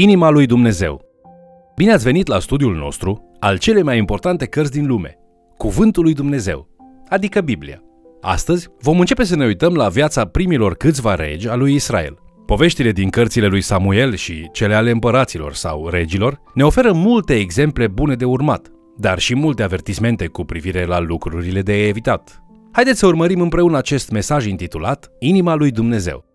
Inima lui Dumnezeu. Bine ați venit la studiul nostru al cele mai importante cărți din lume, Cuvântul lui Dumnezeu, adică Biblia. Astăzi vom începe să ne uităm la viața primilor câțiva regi a lui Israel. Poveștile din cărțile lui Samuel și cele ale împăraților sau regilor ne oferă multe exemple bune de urmat, dar și multe avertismente cu privire la lucrurile de evitat. Haideți să urmărim împreună acest mesaj intitulat Inima lui Dumnezeu.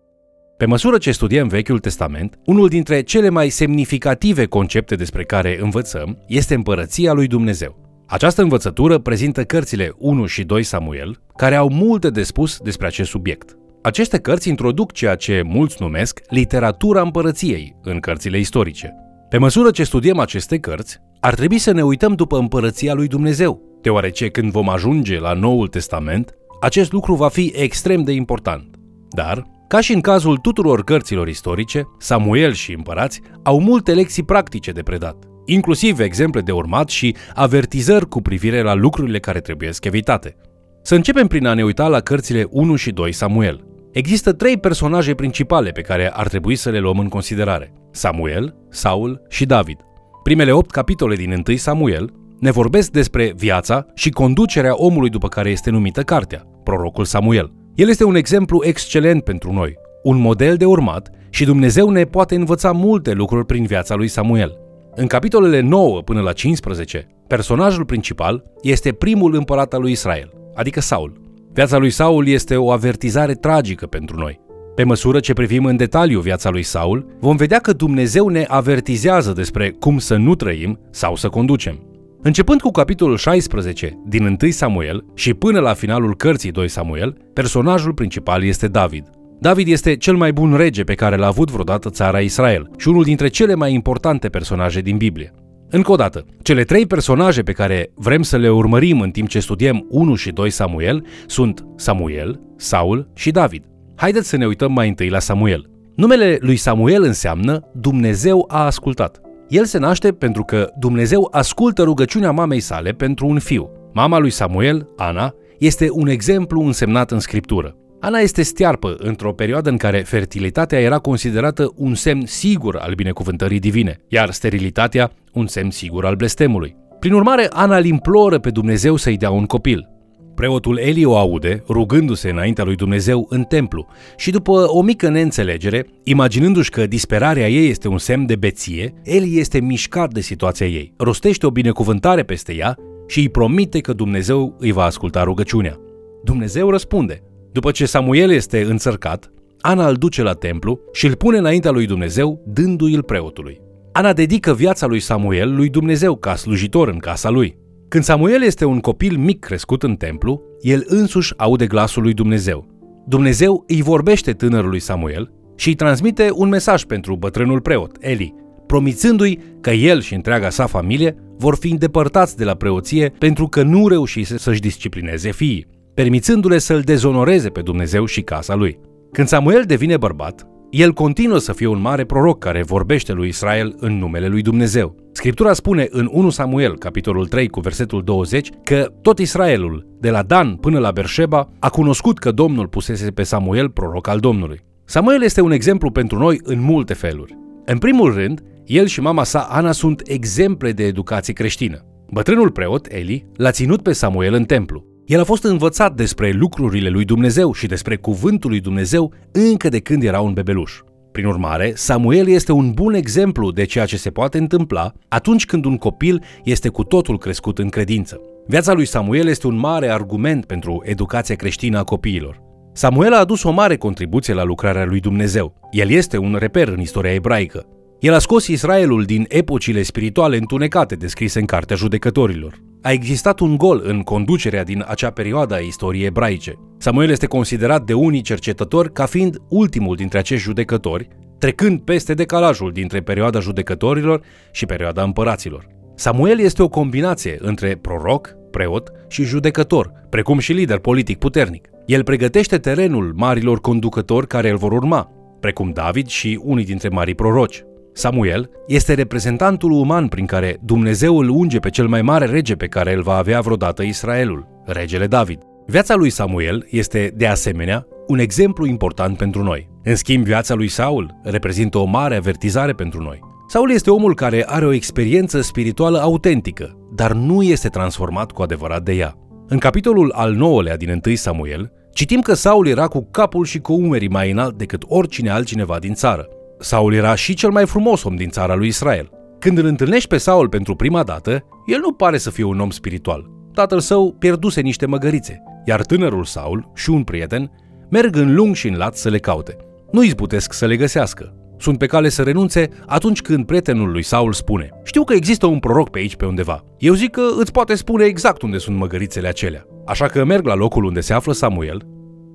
Pe măsură ce studiem Vechiul Testament, unul dintre cele mai semnificative concepte despre care învățăm este împărăția lui Dumnezeu. Această învățătură prezintă cărțile 1 și 2 Samuel, care au multe de spus despre acest subiect. Aceste cărți introduc ceea ce mulți numesc literatura împărăției în cărțile istorice. Pe măsură ce studiem aceste cărți, ar trebui să ne uităm după împărăția lui Dumnezeu, deoarece când vom ajunge la Noul Testament, acest lucru va fi extrem de important. Dar, ca și în cazul tuturor cărților istorice, Samuel și împărați au multe lecții practice de predat, inclusiv exemple de urmat și avertizări cu privire la lucrurile care trebuie evitate. Să începem prin a ne uita la cărțile 1 și 2 Samuel. Există trei personaje principale pe care ar trebui să le luăm în considerare. Samuel, Saul și David. Primele opt capitole din 1 Samuel ne vorbesc despre viața și conducerea omului după care este numită cartea, prorocul Samuel. El este un exemplu excelent pentru noi, un model de urmat și Dumnezeu ne poate învăța multe lucruri prin viața lui Samuel. În capitolele 9 până la 15, personajul principal este primul împărat al lui Israel, adică Saul. Viața lui Saul este o avertizare tragică pentru noi. Pe măsură ce privim în detaliu viața lui Saul, vom vedea că Dumnezeu ne avertizează despre cum să nu trăim sau să conducem. Începând cu capitolul 16 din 1 Samuel și până la finalul cărții 2 Samuel, personajul principal este David. David este cel mai bun rege pe care l-a avut vreodată țara Israel și unul dintre cele mai importante personaje din Biblie. Încă o dată, cele trei personaje pe care vrem să le urmărim în timp ce studiem 1 și 2 Samuel sunt Samuel, Saul și David. Haideți să ne uităm mai întâi la Samuel. Numele lui Samuel înseamnă Dumnezeu a ascultat. El se naște pentru că Dumnezeu ascultă rugăciunea mamei sale pentru un fiu. Mama lui Samuel, Ana, este un exemplu însemnat în scriptură. Ana este stearpă într-o perioadă în care fertilitatea era considerată un semn sigur al binecuvântării divine, iar sterilitatea un semn sigur al blestemului. Prin urmare, Ana îl imploră pe Dumnezeu să-i dea un copil. Preotul Eli o aude, rugându-se înaintea lui Dumnezeu în templu și după o mică neînțelegere, imaginându-și că disperarea ei este un semn de beție, Eli este mișcat de situația ei, rostește o binecuvântare peste ea și îi promite că Dumnezeu îi va asculta rugăciunea. Dumnezeu răspunde. După ce Samuel este înțărcat, Ana îl duce la templu și îl pune înaintea lui Dumnezeu, dându-i-l preotului. Ana dedică viața lui Samuel lui Dumnezeu ca slujitor în casa lui. Când Samuel este un copil mic crescut în templu, el însuși aude glasul lui Dumnezeu. Dumnezeu îi vorbește tânărului Samuel și îi transmite un mesaj pentru bătrânul preot, Eli, promițându-i că el și întreaga sa familie vor fi îndepărtați de la preoție pentru că nu reușise să-și disciplineze fiii, permițându-le să-l dezonoreze pe Dumnezeu și casa lui. Când Samuel devine bărbat, el continuă să fie un mare proroc care vorbește lui Israel în numele lui Dumnezeu. Scriptura spune în 1 Samuel, capitolul 3, cu versetul 20, că tot Israelul, de la Dan până la Berșeba, a cunoscut că Domnul pusese pe Samuel proroc al Domnului. Samuel este un exemplu pentru noi în multe feluri. În primul rând, el și mama sa, Ana, sunt exemple de educație creștină. Bătrânul preot, Eli, l-a ținut pe Samuel în templu. El a fost învățat despre lucrurile lui Dumnezeu și despre cuvântul lui Dumnezeu încă de când era un bebeluș. Prin urmare, Samuel este un bun exemplu de ceea ce se poate întâmpla atunci când un copil este cu totul crescut în credință. Viața lui Samuel este un mare argument pentru educația creștină a copiilor. Samuel a adus o mare contribuție la lucrarea lui Dumnezeu. El este un reper în istoria ebraică. El a scos Israelul din epocile spirituale întunecate descrise în Cartea Judecătorilor. A existat un gol în conducerea din acea perioadă a istoriei ebraice. Samuel este considerat de unii cercetători ca fiind ultimul dintre acești judecători, trecând peste decalajul dintre perioada judecătorilor și perioada împăraților. Samuel este o combinație între proroc, preot și judecător, precum și lider politic puternic. El pregătește terenul marilor conducători care îl vor urma, precum David și unii dintre marii proroci. Samuel este reprezentantul uman prin care Dumnezeu îl unge pe cel mai mare rege pe care îl va avea vreodată Israelul, regele David. Viața lui Samuel este, de asemenea, un exemplu important pentru noi. În schimb, viața lui Saul reprezintă o mare avertizare pentru noi. Saul este omul care are o experiență spirituală autentică, dar nu este transformat cu adevărat de ea. În capitolul al 9-lea din 1 Samuel, citim că Saul era cu capul și cu umerii mai înalt decât oricine altcineva din țară. Saul era și cel mai frumos om din țara lui Israel. Când îl întâlnești pe Saul pentru prima dată, el nu pare să fie un om spiritual. Tatăl său pierduse niște măgărițe, iar tânărul Saul și un prieten merg în lung și în lat să le caute. Nu izbutesc să le găsească. Sunt pe cale să renunțe atunci când prietenul lui Saul spune Știu că există un proroc pe aici pe undeva. Eu zic că îți poate spune exact unde sunt măgărițele acelea. Așa că merg la locul unde se află Samuel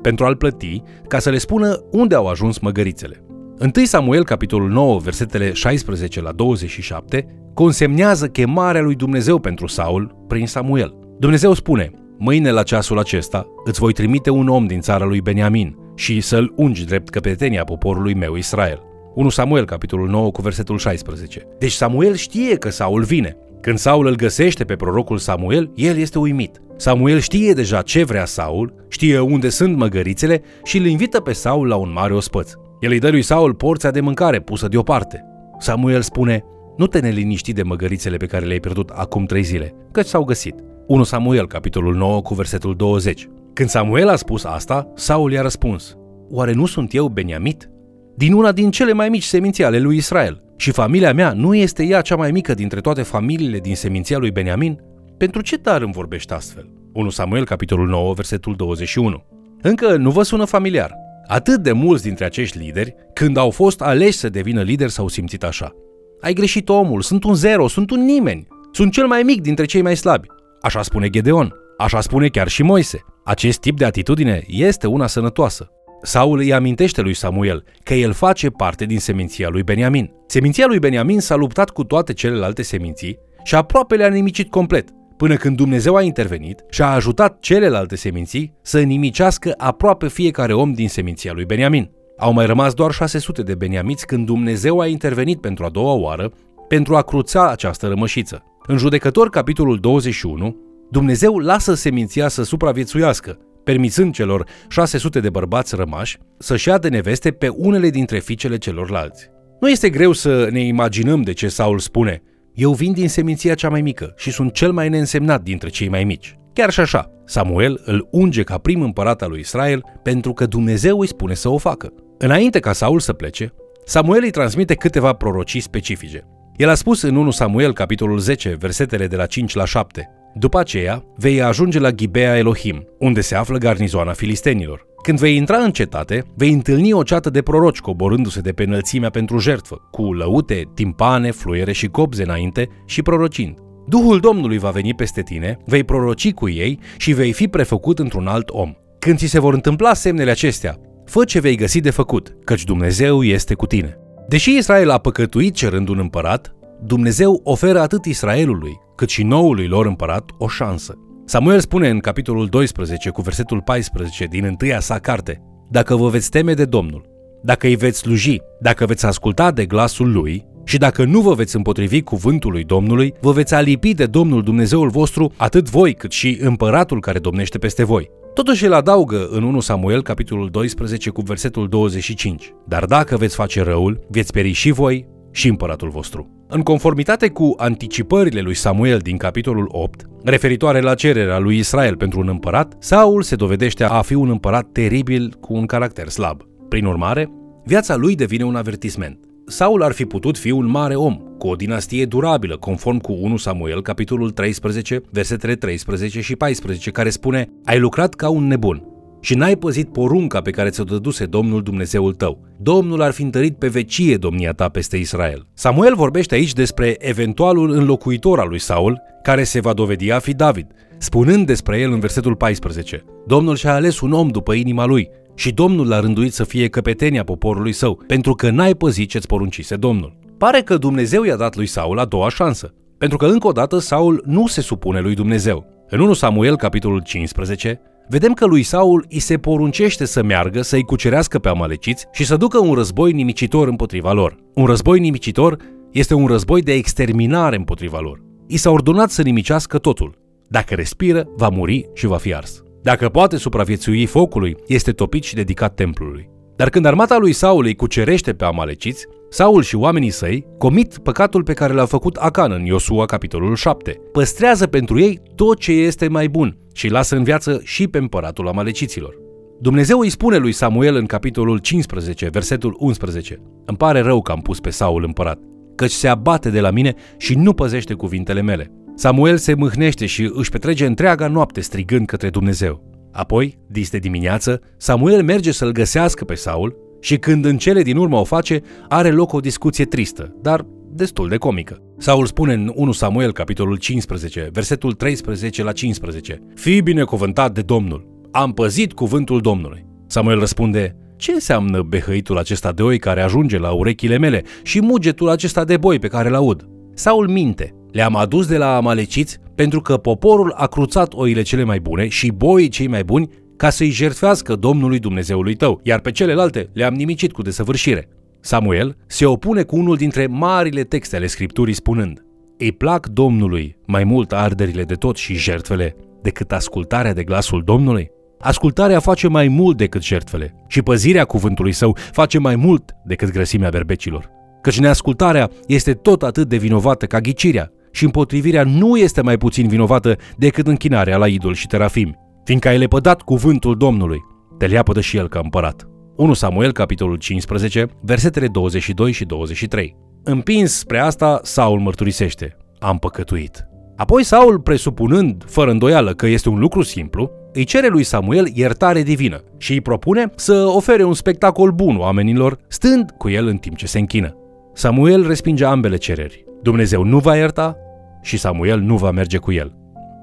pentru a-l plăti ca să le spună unde au ajuns măgărițele. 1 Samuel, capitolul 9, versetele 16 la 27, consemnează chemarea lui Dumnezeu pentru Saul prin Samuel. Dumnezeu spune, mâine la ceasul acesta îți voi trimite un om din țara lui Beniamin și să-l ungi drept căpetenia poporului meu Israel. 1 Samuel, capitolul 9, cu versetul 16. Deci Samuel știe că Saul vine. Când Saul îl găsește pe prorocul Samuel, el este uimit. Samuel știe deja ce vrea Saul, știe unde sunt măgărițele și îl invită pe Saul la un mare ospăț. El îi dă lui Saul porția de mâncare pusă deoparte. Samuel spune, nu te neliniști de măgărițele pe care le-ai pierdut acum trei zile, căci s-au găsit. 1 Samuel, capitolul 9, cu versetul 20. Când Samuel a spus asta, Saul i-a răspuns, Oare nu sunt eu Beniamit? Din una din cele mai mici seminții ale lui Israel. Și familia mea nu este ea cea mai mică dintre toate familiile din seminția lui Beniamin? Pentru ce dar îmi vorbești astfel? 1 Samuel, capitolul 9, versetul 21. Încă nu vă sună familiar. Atât de mulți dintre acești lideri, când au fost aleși să devină lideri, s-au simțit așa. Ai greșit omul, sunt un zero, sunt un nimeni. Sunt cel mai mic dintre cei mai slabi. Așa spune Gedeon. Așa spune chiar și Moise. Acest tip de atitudine este una sănătoasă. Saul îi amintește lui Samuel că el face parte din seminția lui Beniamin. Seminția lui Beniamin s-a luptat cu toate celelalte seminții și aproape le-a nimicit complet, până când Dumnezeu a intervenit și a ajutat celelalte seminții să nimicească aproape fiecare om din seminția lui Beniamin. Au mai rămas doar 600 de beniamiți când Dumnezeu a intervenit pentru a doua oară pentru a cruța această rămășiță. În judecător capitolul 21, Dumnezeu lasă seminția să supraviețuiască, permițând celor 600 de bărbați rămași să-și ia de neveste pe unele dintre fiicele celorlalți. Nu este greu să ne imaginăm de ce Saul spune Eu vin din seminția cea mai mică și sunt cel mai neînsemnat dintre cei mai mici. Chiar și așa, Samuel îl unge ca prim împărat al lui Israel pentru că Dumnezeu îi spune să o facă. Înainte ca Saul să plece, Samuel îi transmite câteva prorocii specifice. El a spus în 1 Samuel, capitolul 10, versetele de la 5 la 7, După aceea, vei ajunge la Ghibea Elohim, unde se află garnizoana filistenilor. Când vei intra în cetate, vei întâlni o ceată de proroci coborându-se de pe înălțimea pentru jertfă, cu lăute, timpane, fluiere și copze înainte și prorocind. Duhul Domnului va veni peste tine, vei proroci cu ei și vei fi prefăcut într-un alt om. Când ți se vor întâmpla semnele acestea, fă ce vei găsi de făcut, căci Dumnezeu este cu tine. Deși Israel a păcătuit cerând un împărat, Dumnezeu oferă atât Israelului, cât și noului lor împărat o șansă. Samuel spune în capitolul 12 cu versetul 14 din întâia sa carte, Dacă vă veți teme de Domnul, dacă îi veți sluji, dacă veți asculta de glasul lui și dacă nu vă veți împotrivi cuvântului Domnului, vă veți alipi de Domnul Dumnezeul vostru atât voi cât și împăratul care domnește peste voi. Totuși el adaugă în 1 Samuel, capitolul 12, cu versetul 25. Dar dacă veți face răul, veți peri și voi și împăratul vostru. În conformitate cu anticipările lui Samuel din capitolul 8, referitoare la cererea lui Israel pentru un împărat, Saul se dovedește a fi un împărat teribil cu un caracter slab. Prin urmare, viața lui devine un avertisment. Saul ar fi putut fi un mare om, cu o dinastie durabilă, conform cu 1 Samuel, capitolul 13, versetele 13 și 14, care spune Ai lucrat ca un nebun, și n-ai păzit porunca pe care ți-o dăduse Domnul Dumnezeul tău. Domnul ar fi întărit pe vecie domnia ta peste Israel. Samuel vorbește aici despre eventualul înlocuitor al lui Saul, care se va dovedi a fi David, spunând despre el în versetul 14. Domnul și-a ales un om după inima lui și Domnul l-a rânduit să fie căpetenia poporului său, pentru că n-ai păzit ce-ți poruncise Domnul. Pare că Dumnezeu i-a dat lui Saul a doua șansă, pentru că încă o dată Saul nu se supune lui Dumnezeu. În 1 Samuel, capitolul 15, vedem că lui Saul îi se poruncește să meargă, să-i cucerească pe amaleciți și să ducă un război nimicitor împotriva lor. Un război nimicitor este un război de exterminare împotriva lor. I s-a ordonat să nimicească totul. Dacă respiră, va muri și va fi ars. Dacă poate supraviețui focului, este topit și dedicat templului. Dar când armata lui Saul îi cucerește pe amaleciți, Saul și oamenii săi comit păcatul pe care l-a făcut Acan în Iosua capitolul 7. Păstrează pentru ei tot ce este mai bun și lasă în viață și pe împăratul amaleciților. Dumnezeu îi spune lui Samuel în capitolul 15, versetul 11, Îmi pare rău că am pus pe Saul împărat, căci se abate de la mine și nu păzește cuvintele mele. Samuel se mâhnește și își petrece întreaga noapte strigând către Dumnezeu. Apoi, dis de dimineață, Samuel merge să-l găsească pe Saul și când în cele din urmă o face, are loc o discuție tristă, dar destul de comică. Saul spune în 1 Samuel, capitolul 15, versetul 13 la 15, Fii binecuvântat de Domnul, am păzit cuvântul Domnului. Samuel răspunde, ce înseamnă behăitul acesta de oi care ajunge la urechile mele și mugetul acesta de boi pe care îl aud? Saul minte, le-am adus de la amaleciți pentru că poporul a cruțat oile cele mai bune și boii cei mai buni ca să-i jertfească Domnului Dumnezeului tău, iar pe celelalte le-am nimicit cu desăvârșire. Samuel se opune cu unul dintre marile texte ale Scripturii spunând Îi plac Domnului mai mult arderile de tot și jertfele decât ascultarea de glasul Domnului? Ascultarea face mai mult decât jertfele și păzirea cuvântului său face mai mult decât grăsimea berbecilor. Căci neascultarea este tot atât de vinovată ca ghicirea și împotrivirea nu este mai puțin vinovată decât închinarea la idol și terafim, fiindcă ai lepădat cuvântul Domnului, te leapădă și el ca împărat. 1 Samuel, capitolul 15, versetele 22 și 23. Împins spre asta, Saul mărturisește, am păcătuit. Apoi Saul, presupunând, fără îndoială, că este un lucru simplu, îi cere lui Samuel iertare divină și îi propune să ofere un spectacol bun oamenilor, stând cu el în timp ce se închină. Samuel respinge ambele cereri. Dumnezeu nu va ierta și Samuel nu va merge cu el.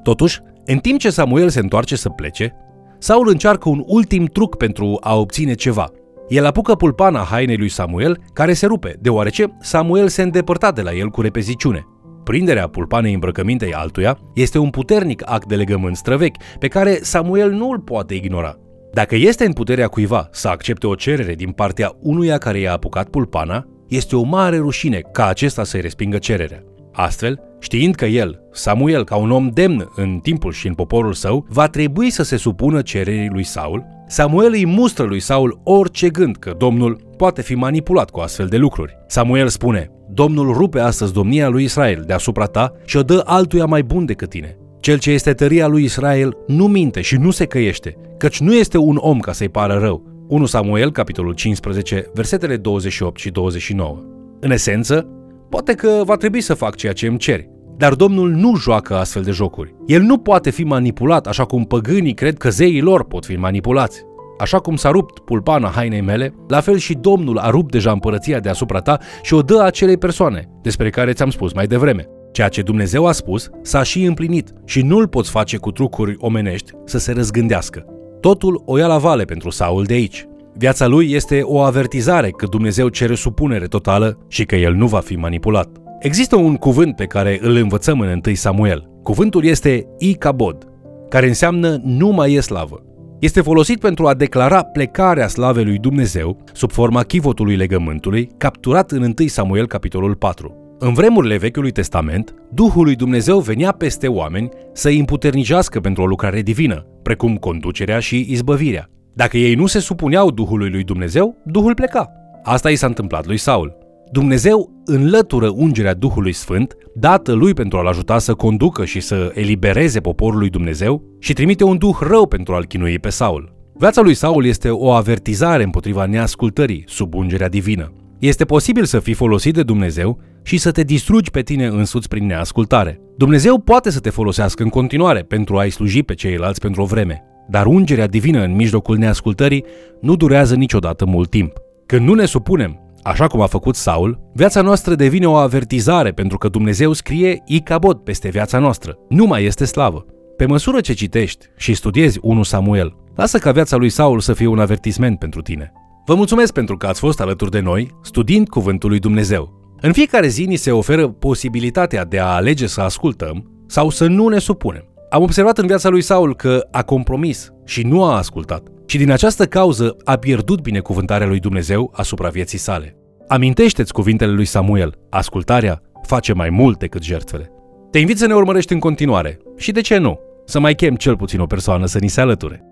Totuși, în timp ce Samuel se întoarce să plece, Saul încearcă un ultim truc pentru a obține ceva. El apucă pulpana hainei lui Samuel, care se rupe, deoarece Samuel se îndepărta de la el cu repeziciune. Prinderea pulpanei îmbrăcămintei altuia este un puternic act de legământ străvechi, pe care Samuel nu îl poate ignora. Dacă este în puterea cuiva să accepte o cerere din partea unuia care i-a apucat pulpana, este o mare rușine ca acesta să-i respingă cererea. Astfel, știind că el, Samuel, ca un om demn în timpul și în poporul său, va trebui să se supună cererii lui Saul, Samuel îi mustră lui Saul orice gând că Domnul poate fi manipulat cu astfel de lucruri. Samuel spune, Domnul rupe astăzi domnia lui Israel deasupra ta și o dă altuia mai bun decât tine. Cel ce este tăria lui Israel nu minte și nu se căiește, căci nu este un om ca să-i pară rău. 1 Samuel, capitolul 15, versetele 28 și 29. În esență, poate că va trebui să fac ceea ce îmi ceri, dar Domnul nu joacă astfel de jocuri. El nu poate fi manipulat așa cum păgânii cred că zeii lor pot fi manipulați. Așa cum s-a rupt pulpana hainei mele, la fel și Domnul a rupt deja împărăția deasupra ta și o dă acelei persoane, despre care ți-am spus mai devreme. Ceea ce Dumnezeu a spus s-a și împlinit și nu-l poți face cu trucuri omenești să se răzgândească. Totul o ia la vale pentru Saul de aici. Viața lui este o avertizare că Dumnezeu cere supunere totală și că el nu va fi manipulat. Există un cuvânt pe care îl învățăm în 1 Samuel. Cuvântul este Icabod, care înseamnă nu mai e slavă. Este folosit pentru a declara plecarea slavei lui Dumnezeu sub forma chivotului legământului, capturat în 1 Samuel capitolul 4. În vremurile Vechiului Testament, Duhul lui Dumnezeu venea peste oameni să îi împuternicească pentru o lucrare divină, precum conducerea și izbăvirea. Dacă ei nu se supuneau Duhului lui Dumnezeu, Duhul pleca. Asta i s-a întâmplat lui Saul. Dumnezeu înlătură ungerea Duhului Sfânt, dată lui pentru a-l ajuta să conducă și să elibereze poporul lui Dumnezeu și trimite un duh rău pentru a-l chinui pe Saul. Viața lui Saul este o avertizare împotriva neascultării sub ungerea divină. Este posibil să fii folosit de Dumnezeu și să te distrugi pe tine însuți prin neascultare. Dumnezeu poate să te folosească în continuare pentru a-i sluji pe ceilalți pentru o vreme, dar ungerea divină în mijlocul neascultării nu durează niciodată mult timp. Când nu ne supunem Așa cum a făcut Saul, viața noastră devine o avertizare pentru că Dumnezeu scrie Icabod peste viața noastră. Nu mai este slavă. Pe măsură ce citești și studiezi 1 Samuel, lasă ca viața lui Saul să fie un avertisment pentru tine. Vă mulțumesc pentru că ați fost alături de noi, studiind Cuvântul lui Dumnezeu. În fiecare zi ni se oferă posibilitatea de a alege să ascultăm sau să nu ne supunem. Am observat în viața lui Saul că a compromis și nu a ascultat și din această cauză a pierdut binecuvântarea lui Dumnezeu asupra vieții sale. Amintește-ți cuvintele lui Samuel, ascultarea face mai mult decât jertfele. Te invit să ne urmărești în continuare și de ce nu, să mai chem cel puțin o persoană să ni se alăture.